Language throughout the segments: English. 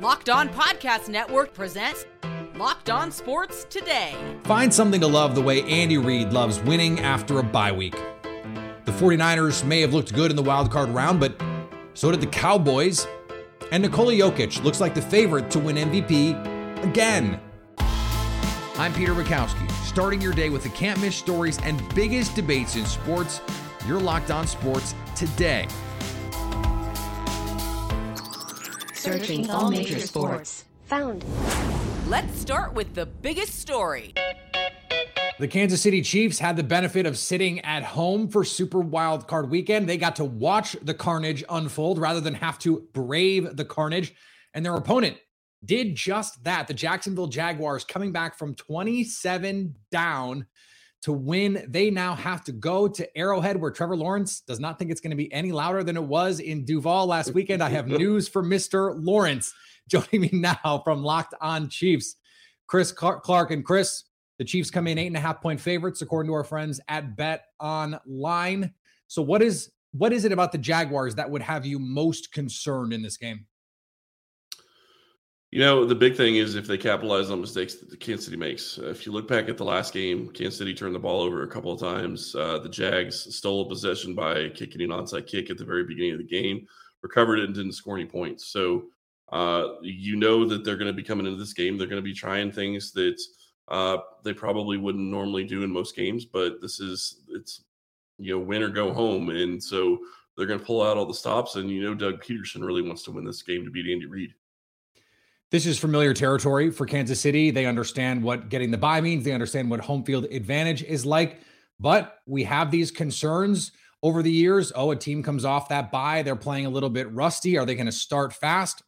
Locked On Podcast Network presents Locked On Sports Today. Find something to love the way Andy Reid loves winning after a bye week. The 49ers may have looked good in the wild card round, but so did the Cowboys. And Nikola Jokic looks like the favorite to win MVP again. I'm Peter Bukowski, starting your day with the can't miss stories and biggest debates in sports. You're locked on sports today. Searching all major sports. Found. Let's start with the biggest story. The Kansas City Chiefs had the benefit of sitting at home for Super Wild Card weekend. They got to watch the carnage unfold rather than have to brave the carnage. And their opponent did just that. The Jacksonville Jaguars coming back from 27 down to win. They now have to go to Arrowhead, where Trevor Lawrence does not think it's going to be any louder than it was in Duval last weekend. I have news for Mr. Lawrence joining me now from Locked On Chiefs, Chris Clark. And Chris, the Chiefs come in eight and a half point favorites, according to our friends at Bet Online. So, what is what is it about the Jaguars that would have you most concerned in this game? You know, the big thing is if they capitalize on mistakes that the Kansas City makes. If you look back at the last game, Kansas City turned the ball over a couple of times. Uh, the Jags stole a possession by kicking an onside kick at the very beginning of the game, recovered it and didn't score any points. So uh, you know that they're going to be coming into this game. They're going to be trying things that uh, they probably wouldn't normally do in most games, but this is it's you know win or go home, and so they're going to pull out all the stops. And you know Doug Pederson really wants to win this game to beat Andy Reid. This is familiar territory for Kansas City. They understand what getting the bye means, they understand what home field advantage is like. But we have these concerns over the years. Oh, a team comes off that bye, they're playing a little bit rusty. Are they going to start fast?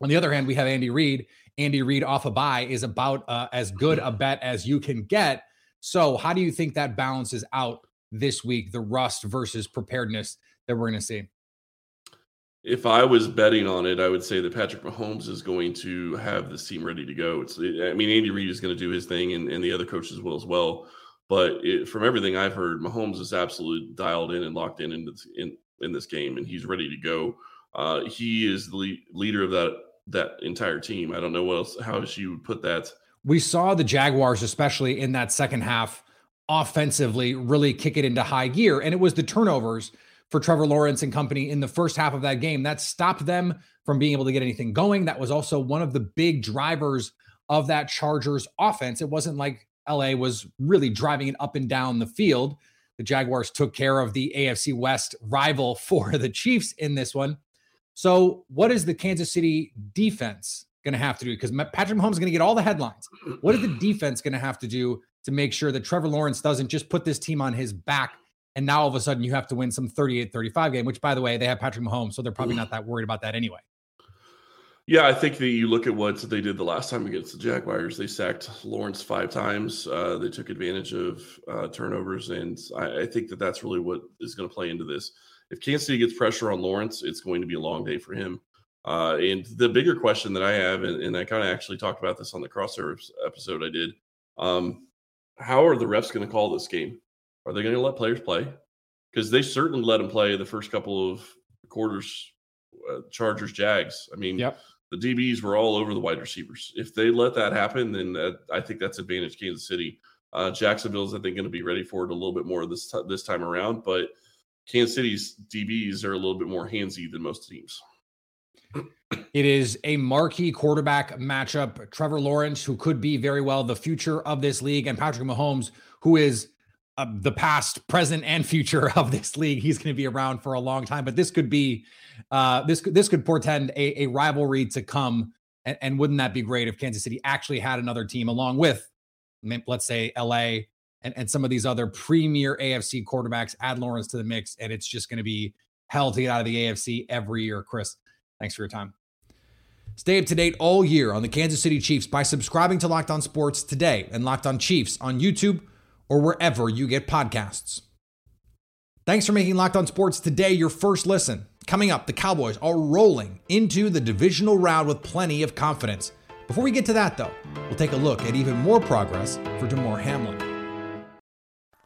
On the other hand, we have Andy Reid. Andy Reid off a bye is about uh, as good a bet as you can get. So, how do you think that balances out this week, the rust versus preparedness that we're going to see? If I was betting on it, I would say that Patrick Mahomes is going to have this team ready to go. It's, I mean, Andy Reid is going to do his thing, and, and the other coaches will as well. But it, from everything I've heard, Mahomes is absolutely dialed in and locked in in this, in, in this game, and he's ready to go. Uh, he is the lead, leader of that that entire team. I don't know what else how you would put that. We saw the Jaguars, especially in that second half, offensively, really kick it into high gear, and it was the turnovers for Trevor Lawrence and company in the first half of that game. That stopped them from being able to get anything going. That was also one of the big drivers of that Chargers offense. It wasn't like LA was really driving it up and down the field. The Jaguars took care of the AFC West rival for the Chiefs in this one. So, what is the Kansas City defense going to have to do? Because Patrick Mahomes is going to get all the headlines. What is the defense going to have to do to make sure that Trevor Lawrence doesn't just put this team on his back and now all of a sudden you have to win some 38 35 game, which by the way, they have Patrick Mahomes. So they're probably not that worried about that anyway. Yeah, I think that you look at what they did the last time against the Jaguars. They sacked Lawrence five times. Uh, they took advantage of uh, turnovers, and I, I, think that that's really what is going to play into this. If Kansas City gets pressure on Lawrence, it's going to be a long day for him. Uh, and the bigger question that I have, and, and I kind of actually talked about this on the crossover episode I did, um, how are the refs going to call this game? Are they going to let players play? Because they certainly let them play the first couple of quarters. Uh, Chargers, Jags. I mean, yep. the DBs were all over the wide receivers. If they let that happen, then uh, I think that's advantage Kansas City. Uh, Jacksonville's I think going to be ready for it a little bit more this t- this time around, but Kansas City's DBs are a little bit more handsy than most teams. It is a marquee quarterback matchup. Trevor Lawrence, who could be very well the future of this league, and Patrick Mahomes, who is uh, the past, present, and future of this league. He's going to be around for a long time, but this could be uh, this this could portend a, a rivalry to come. And, and, wouldn't that be great if Kansas City actually had another team along with, let's say, LA and, and some of these other premier AFC quarterbacks, add Lawrence to the mix, and it's just going to be hell to get out of the AFC every year. Chris, thanks for your time. Stay up to date all year on the Kansas City Chiefs by subscribing to Locked On Sports today and Locked On Chiefs on YouTube or wherever you get podcasts. Thanks for making Locked On Sports today your first listen. Coming up, the Cowboys are rolling into the divisional round with plenty of confidence. Before we get to that, though, we'll take a look at even more progress for Damar Hamlin.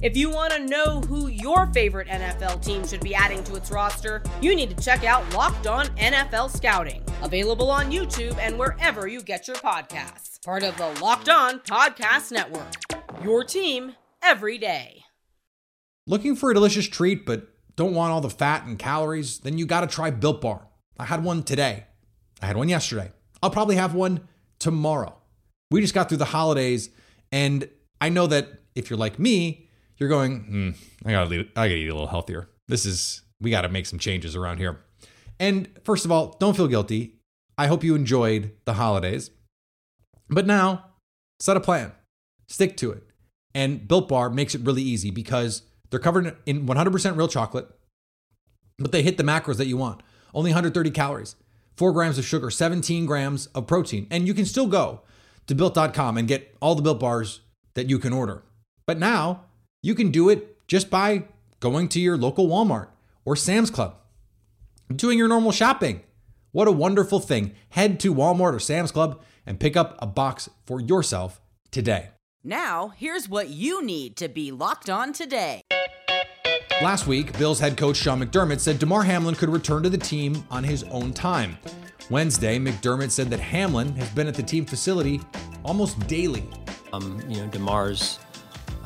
If you want to know who your favorite NFL team should be adding to its roster, you need to check out Locked On NFL Scouting, available on YouTube and wherever you get your podcasts. Part of the Locked On Podcast Network. Your team every day. Looking for a delicious treat but don't want all the fat and calories? Then you got to try Built Bar. I had one today. I had one yesterday. I'll probably have one tomorrow. We just got through the holidays and I know that if you're like me, you're going, hmm, I gotta, I gotta eat a little healthier. This is, we gotta make some changes around here. And first of all, don't feel guilty. I hope you enjoyed the holidays. But now, set a plan, stick to it. And Built Bar makes it really easy because they're covered in 100% real chocolate, but they hit the macros that you want. Only 130 calories, 4 grams of sugar, 17 grams of protein. And you can still go to built.com and get all the Built Bars that you can order. But now, you can do it just by going to your local Walmart or Sam's Club, doing your normal shopping. What a wonderful thing. Head to Walmart or Sam's Club and pick up a box for yourself today. Now, here's what you need to be locked on today. Last week, Bills head coach Sean McDermott said Damar Hamlin could return to the team on his own time. Wednesday, McDermott said that Hamlin has been at the team facility almost daily. Um, you know, Damar's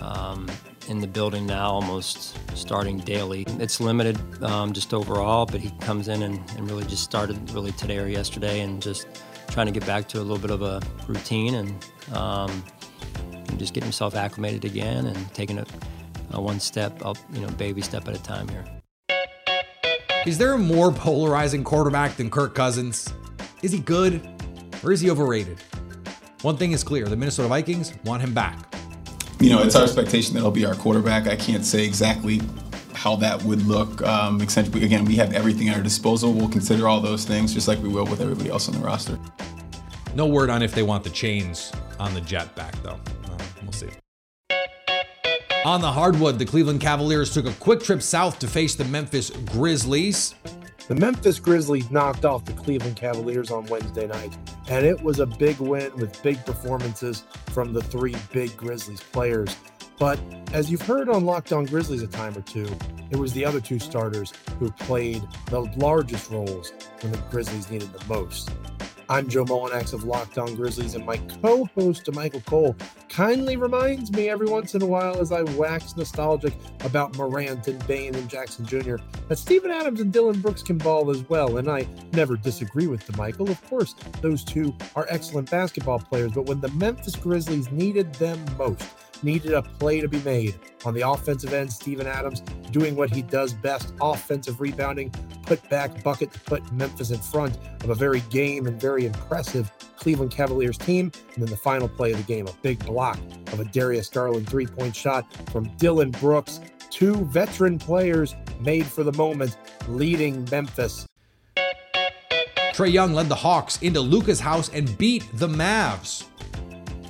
um, in the building now, almost starting daily. It's limited um, just overall, but he comes in and, and, really just started really today or yesterday and just trying to get back to a little bit of a routine and, um, and just getting himself acclimated again and taking it uh, one step up, you know, baby step at a time here. Is there a more polarizing quarterback than Kirk Cousins? Is he good or is he overrated? One thing is clear the Minnesota Vikings want him back you know, it's our expectation that he'll be our quarterback. I can't say exactly how that would look. Um, again, we have everything at our disposal. We'll consider all those things just like we will with everybody else on the roster. No word on if they want the chains on the jet back, though. Uh, we'll see. On the hardwood, the Cleveland Cavaliers took a quick trip south to face the Memphis Grizzlies. The Memphis Grizzlies knocked off the Cleveland Cavaliers on Wednesday night, and it was a big win with big performances from the three big Grizzlies players. But as you've heard on Locked On Grizzlies a time or two, it was the other two starters who played the largest roles when the Grizzlies needed the most. I'm Joe Mullinax of Locked On Grizzlies, and my co host, Michael Cole, kindly reminds me every once in a while as I wax nostalgic about Morant and Bane and Jackson Jr. that Steven Adams and Dillon Brooks can ball as well. And I never disagree with the Michael. Of course, those two are excellent basketball players, but when the Memphis Grizzlies needed them most, needed a play to be made. On the offensive end, Steven Adams doing what he does best offensive rebounding, put back bucket to put Memphis in front of a very game and very impressive Cleveland Cavaliers team. And then the final play of the game, a big block of a Darius Garland three point shot from Dillon Brooks. Two veteran players made for the moment, leading Memphis. Trae Young led the Hawks into Luka's house and beat the Mavs.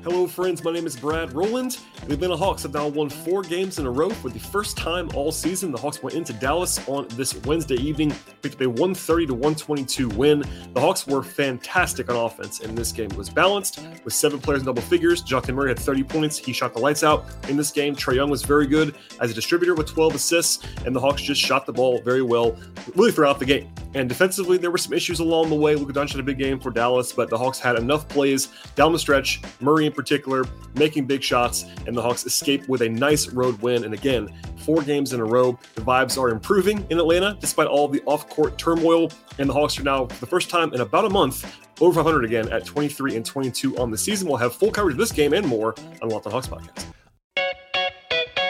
Hello, friends. My name is Brad Rowland. The Atlanta Hawks have now won four games in a row for the first time all season. The Hawks went into Dallas on this Wednesday evening, picked up a 130 to 122 win. The Hawks were fantastic on offense, and this game was balanced with seven players in double figures. Jonathan Murray had 30 points. He shot the lights out in this game. Trae Young was very good as a distributor with 12 assists, and the Hawks just shot the ball very well, really throughout the game. And defensively, there were some issues along the way. Luka Doncic had a big game for Dallas, but the Hawks had enough plays down the stretch. Murray in particular making big shots, and the Hawks escape with a nice road win. And again, four games in a row. The vibes are improving in Atlanta despite all the off court turmoil. And the Hawks are now, for the first time in about a month, over 500 again at 23 and 22 on the season. We'll have full coverage of this game and more on Locked on Hawks podcast.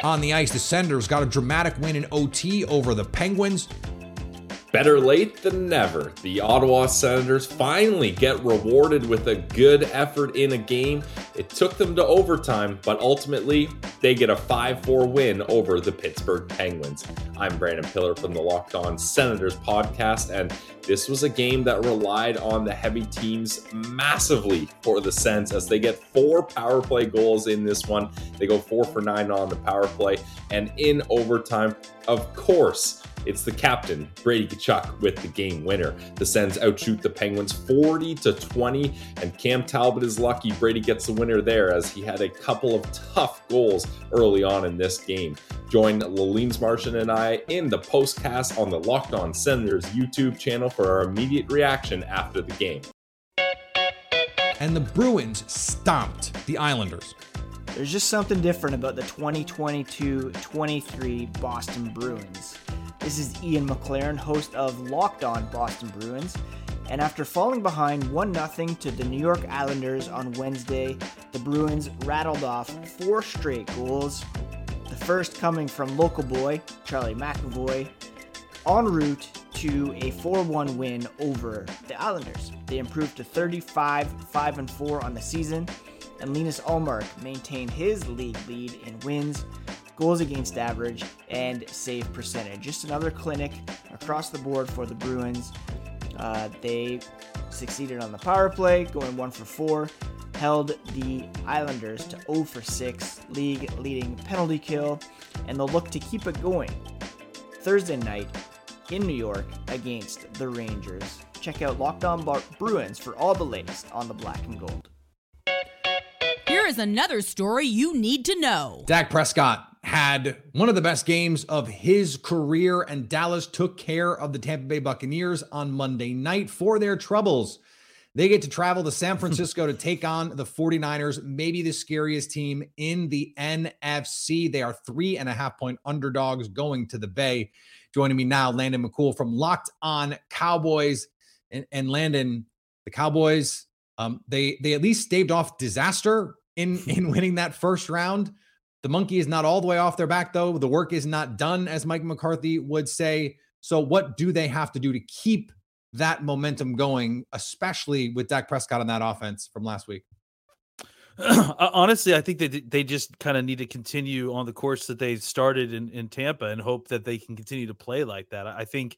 On the ice, the Senators got a dramatic win in OT over the Penguins. Better late than never. The Ottawa Senators finally get rewarded with a good effort in a game. It took them to overtime, but ultimately they get a 5 4 win over the Pittsburgh Penguins. I'm Brandon Pillar from the Locked On Senators podcast, and this was a game that relied on the heavy teams massively for the Sens as they get four power play goals in this one. They go four for nine on the power play, and in overtime, of course, it's the captain, Brady Tkachuk, with the game winner. The Sens outshoot the Penguins 40 to 20, and Cam Talbot is lucky Brady gets the winner there as he had a couple of tough goals early on in this game. Join Lalines Martian and I in the postcast on the Locked On Senators YouTube channel for our immediate reaction after the game. And the Bruins stomped the Islanders. There's just something different about the 2022 23 Boston Bruins. This is Ian McLaren, host of Locked On Boston Bruins. And after falling behind 1 0 to the New York Islanders on Wednesday, the Bruins rattled off four straight goals. The first coming from local boy, Charlie McAvoy, en route to a 4 1 win over the Islanders. They improved to 35 5 4 on the season, and Linus Ullmark maintained his league lead in wins goals against average, and save percentage. Just another clinic across the board for the Bruins. Uh, they succeeded on the power play, going one for four, held the Islanders to 0 for 6, league leading penalty kill, and they'll look to keep it going Thursday night in New York against the Rangers. Check out Locked On Bar- Bruins for all the latest on the black and gold. Here is another story you need to know. Dak Prescott had one of the best games of his career, and Dallas took care of the Tampa Bay Buccaneers on Monday night for their troubles. They get to travel to San Francisco to take on the 49ers, maybe the scariest team in the NFC. They are three and a half point underdogs going to the Bay. Joining me now, Landon McCool from Locked On Cowboys. And, and Landon, the Cowboys, um, they they at least staved off disaster in in winning that first round. The monkey is not all the way off their back, though. The work is not done, as Mike McCarthy would say. So, what do they have to do to keep that momentum going, especially with Dak Prescott on that offense from last week? Uh, honestly, I think that they just kind of need to continue on the course that they started in, in Tampa and hope that they can continue to play like that. I think,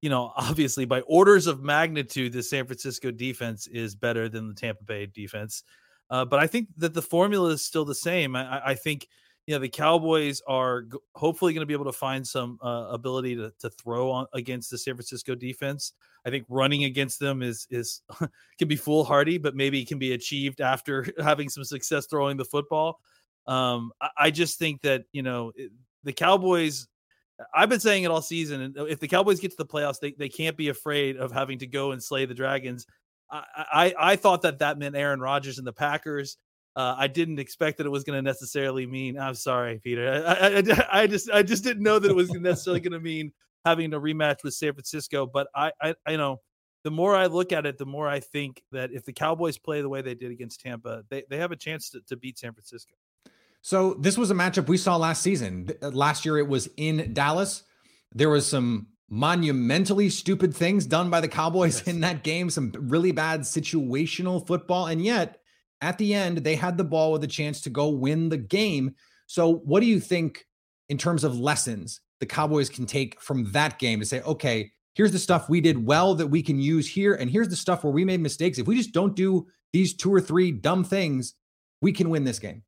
you know, obviously by orders of magnitude, the San Francisco defense is better than the Tampa Bay defense. Uh, but I think that the formula is still the same. I, I think you know the Cowboys are g- hopefully going to be able to find some uh, ability to, to throw on against the San Francisco defense. I think running against them is is can be foolhardy, but maybe can be achieved after having some success throwing the football. Um, I, I just think that you know it, the Cowboys. I've been saying it all season, and if the Cowboys get to the playoffs, they, they can't be afraid of having to go and slay the Dragons I, I, thought that that meant Aaron Rodgers and the Packers. Uh, I didn't expect that it was going to necessarily mean. I'm sorry, Peter. I, I, I, just I just didn't know that it was necessarily going to mean having a rematch with San Francisco. But I, I, I know the more I look at it, the more I think that if the Cowboys play the way they did against Tampa, they, they have a chance to, to beat San Francisco. So this was a matchup we saw last season. Last year it was in Dallas. There was some monumentally stupid things done by the Cowboys yes. in that game, some really bad situational football. And yet, at the end, they had the ball with a chance to go win the game. So, what do you think in terms of lessons the Cowboys can take from that game to say, okay, here's the stuff we did well that we can use here, and here's the stuff where we made mistakes. If we just don't do these two or three dumb things, we can win this game.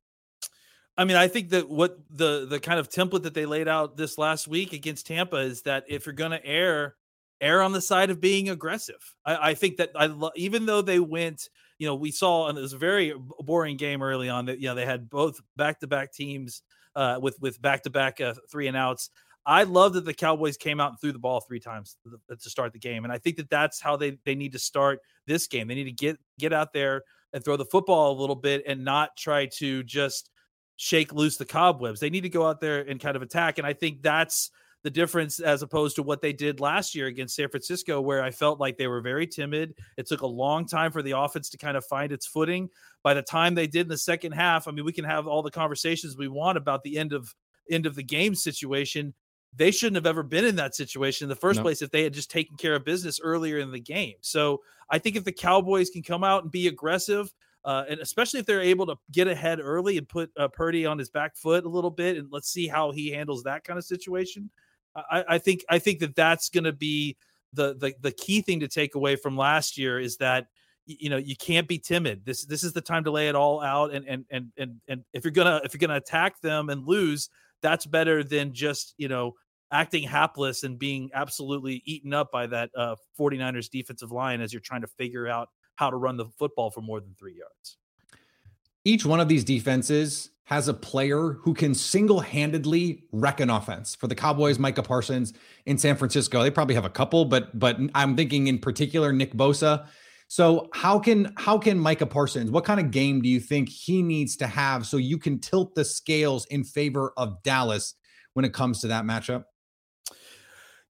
I mean, I think that what the the kind of template that they laid out this last week against Tampa is that if you're going to err, err on the side of being aggressive. I, I think that I lo- even though they went, you know, we saw and it was a very boring game early on that you know they had both back to back teams uh, with with back to back three and outs. I love that the Cowboys came out and threw the ball three times to, start the game, and I think that that's how they they need to start this game. They need to get get out there and throw the football a little bit and not try to just shake loose the cobwebs. They need to go out there and kind of attack. And I think that's the difference as opposed to what they did last year against San Francisco, where I felt like they were very timid. It took a long time for the offense to kind of find its footing. By the time they did in the second half, I mean, we can have all the conversations we want about the end of end of the game situation. They shouldn't have ever been in that situation in the first No. place if they had just taken care of business earlier in the game. So I think if the Cowboys can come out and be aggressive, uh, and especially if they're able to get ahead early and put uh, Purdy on his back foot a little bit, and let's see how he handles that kind of situation. I, I think I think that that's going to be the, the the key thing to take away from last year is that you know you can't be timid. This this is the time to lay it all out, and and and and and if you're gonna if you're gonna attack them and lose, that's better than just you know acting hapless and being absolutely eaten up by that uh 49ers defensive line as you're trying to figure out how to run the football for more than three yards. Each one of these defenses has a player who can single-handedly wreck an offense. For the Cowboys, Micah Parsons in San Francisco, they probably have a couple, but but I'm thinking in particular Nick Bosa. So how can how can Micah Parsons? What kind of game do you think he needs to have so you can tilt the scales in favor of Dallas when it comes to that matchup?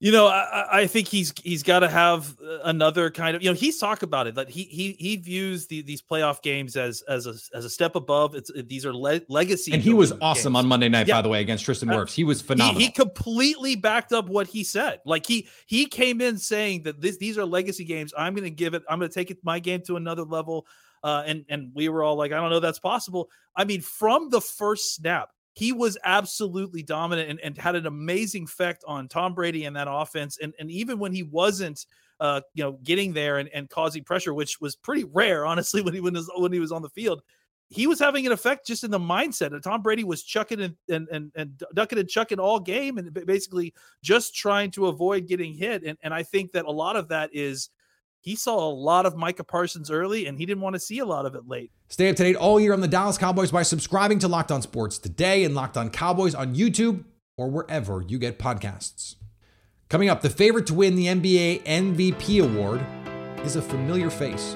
You know, I, I- think he's he's got to have uh, another kind of you know he's talked about it that he he he views the, these playoff games as as a as a step above. It's these are le- legacy, And he was awesome games. on Monday night, Yeah. by the way, against Tristan Uh, Wirfs. He was He, phenomenal. he completely backed up what he said. Like he he came in saying that this these are legacy games. I'm going to give it. I'm going to take it my game to another level. Uh, and and we were all like, I don't know, that's possible. I mean, from the first snap, he was absolutely dominant and, and had an amazing effect on Tom Brady and that offense. And and even when he wasn't, uh, you know, getting there and, and causing pressure, which was pretty rare, honestly, when he when, his, when he was on the field, he was having an effect just in the mindset. Tom Brady was chucking and and and, and ducking and chucking all game, and basically just trying to avoid getting hit. And and I think that a lot of that is he saw a lot of Micah Parsons early, and he didn't want to see a lot of it late. Stay up to date all year on the Dallas Cowboys by subscribing to Locked On Sports today and Locked On Cowboys on YouTube or wherever you get podcasts. Coming up, the favorite to win the NBA MVP award is a familiar face.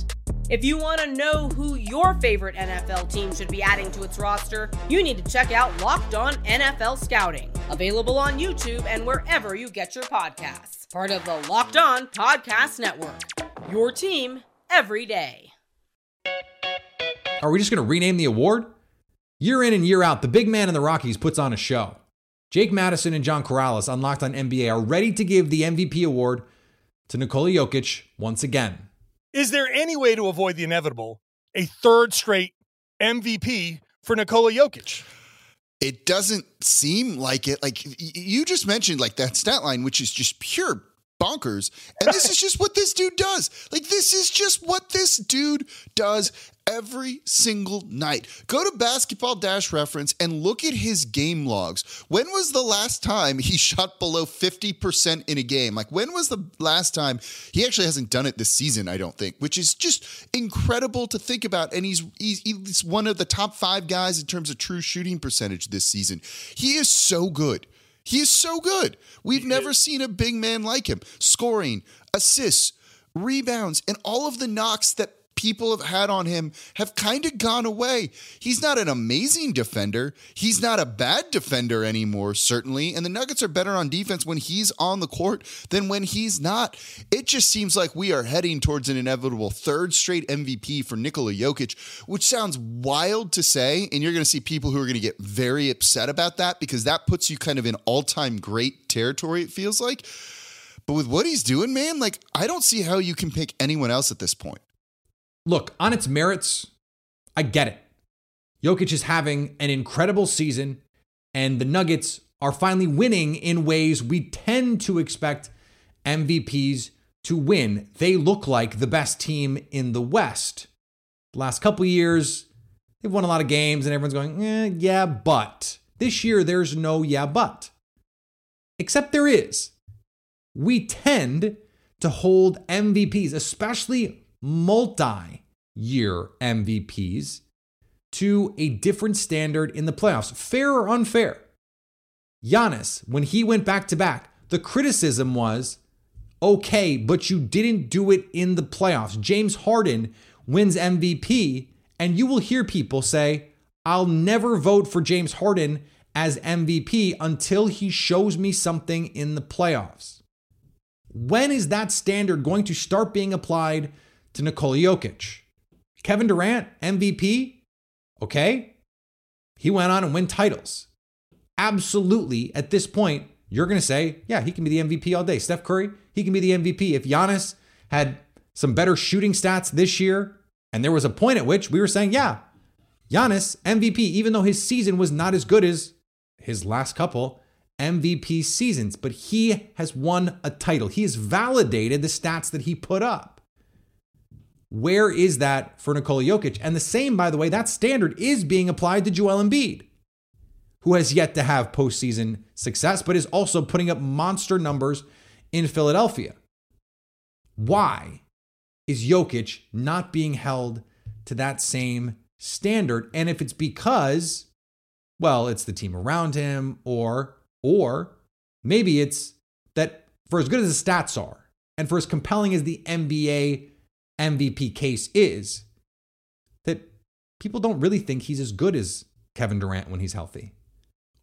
If you want to know who your favorite NFL team should be adding to its roster, you need to check out Locked On NFL Scouting, available on YouTube and wherever you get your podcasts. Part of the Locked On Podcast Network. Your team every day. Are we just going to rename the award? Year in and year out, the big man in the Rockies puts on a show. Jake Madison and John Corrales on Locked On NBA are ready to give the MVP award to Nikola Jokic once again. Is there any way to avoid the inevitable? A third straight MVP for Nikola Jokic. It doesn't seem like it. Like you just mentioned, like that stat line, which is just pure bonkers. And this is just what this dude does. Like this is just what this dude does every single night. Go to basketball dash reference and look at his game logs. When was the last time he shot below 50% in a game? Like when was the last time he actually hasn't done it this season, I don't think, which is just incredible to think about. And he's he's, he's one of the top five guys in terms of true shooting percentage this season. He is so good. He is so good. We've never seen a big man like him. Scoring, assists, rebounds, and all of the knocks that people have had on him have kind of gone away. He's not an amazing defender. He's not a bad defender anymore, certainly. And the Nuggets are better on defense when he's on the court than when he's not. It just seems like we are heading towards an inevitable third straight MVP for Nikola Jokic, which sounds wild to say. And you're going to see people who are going to get very upset about that because that puts you kind of in all time great territory, it feels like. But with what he's doing, man, like I don't see how you can pick anyone else at this point. Look, on its merits, I get it. Jokic is having an incredible season, and the Nuggets are finally winning in ways we tend to expect MVPs to win. They look like the best team in the West. The last couple years, they've won a lot of games, and everyone's going, eh, yeah, but. This year, there's no yeah, but. Except there is. We tend to hold MVPs, especially multi year MVPs, to a different standard in the playoffs. Fair or unfair? Giannis, when he went back to back, the criticism was Okay, but you didn't do it in the playoffs. James Harden wins MVP, and you will hear people say, I'll never vote for James Harden as MVP until he shows me something in the playoffs. When is that standard going to start being applied to Nikola Jokic? Kevin Durant, MVP? Okay. He went on and win titles. Absolutely, at this point, you're going to say, yeah, he can be the MVP all day. Steph Curry, he can be the MVP. If Giannis had some better shooting stats this year, and there was a point at which we were saying, yeah, Giannis, MVP, even though his season was not as good as his last couple MVP seasons, but he has won a title. He has validated the stats that he put up. Where is that for Nikola Jokic? And the same, by the way, that standard is being applied to Joel Embiid, who has yet to have postseason success, but is also putting up monster numbers in Philadelphia. Why is Jokic not being held to that same standard? And if it's because, well, it's the team around him, or or maybe it's that for as good as the stats are, and for as compelling as the NBA MVP case is that people don't really think he's as good as Kevin Durant when he's healthy,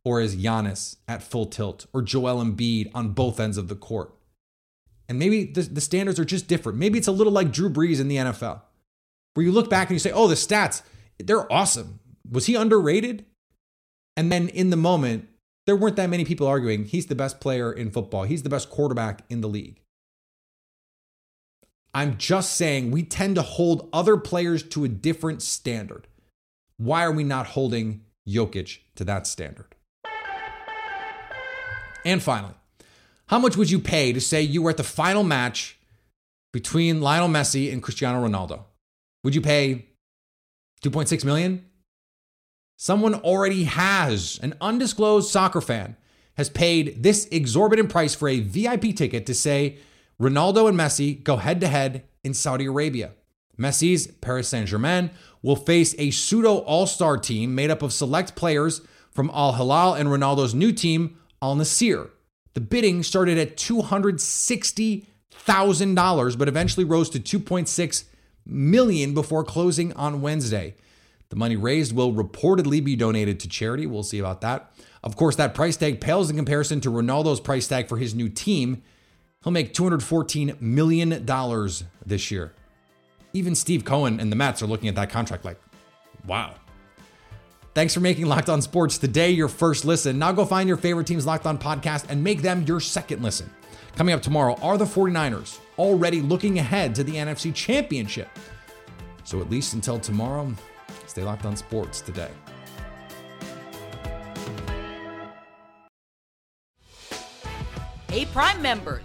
or as Giannis at full tilt, or Joel Embiid on both ends of the court. And maybe the, the standards are just different. Maybe it's a little like Drew Brees in the NFL, where you look back and you say, oh, the stats, they're awesome. Was he underrated? And then in the moment, there weren't that many people arguing he's the best player in football, he's the best quarterback in the league. I'm just saying we tend to hold other players to a different standard. Why are we not holding Jokic to that standard? And finally, how much would you pay to say you were at the final match between Lionel Messi and Cristiano Ronaldo? Would you pay 2.6 million? Someone already has, an undisclosed soccer fan, has paid this exorbitant price for a VIP ticket to say Ronaldo and Messi go head to head in Saudi Arabia. Messi's Paris Saint Germain will face a pseudo all star team made up of select players from Al Hilal and Ronaldo's new team, Al Nassr. The bidding started at $260,000, but eventually rose to 2.6 million before closing on Wednesday. The money raised will reportedly be donated to charity. We'll see about that. Of course, that price tag pales in comparison to Ronaldo's price tag for his new team. He'll make $214 million this year. Even Steve Cohen and the Mets are looking at that contract like, wow. Thanks for making Locked On Sports today your first listen. Now go find your favorite team's Locked On podcast and make them your second listen. Coming up tomorrow are the 49ers, already looking ahead to the NFC Championship. So at least until tomorrow, stay locked on sports today. Hey, Prime members,